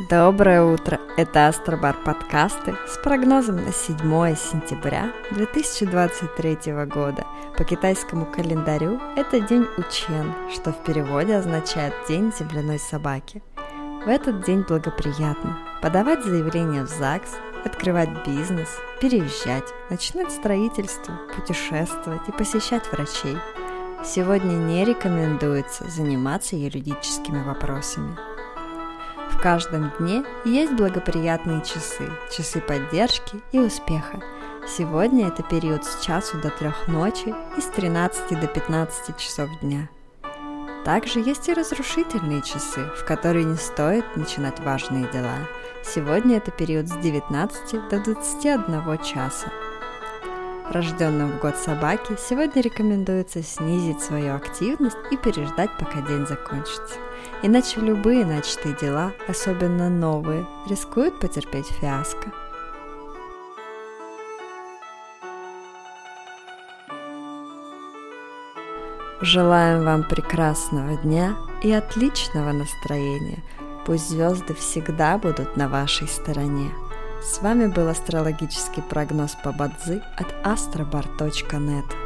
Доброе утро! Это Астробар подкасты с прогнозом на 7 сентября 2023 года. По китайскому календарю это день Учен, что в переводе означает День земляной собаки. В этот день благоприятно подавать заявление в ЗАГС, открывать бизнес, переезжать, начинать строительство, путешествовать и посещать врачей. Сегодня не рекомендуется заниматься юридическими вопросами. Каждом дне есть благоприятные часы, часы поддержки и успеха. Сегодня это период с часу до трех ночи и с 13 до 15 часов дня. Также есть и разрушительные часы, в которые не стоит начинать важные дела. Сегодня это период с 19 до 21 часа. Рожденным в год собаки сегодня рекомендуется снизить свою активность и переждать, пока день закончится. Иначе любые начатые дела, особенно новые, рискуют потерпеть фиаско. Желаем вам прекрасного дня и отличного настроения. Пусть звезды всегда будут на вашей стороне. С вами был астрологический прогноз по Бадзи от astrobar.net.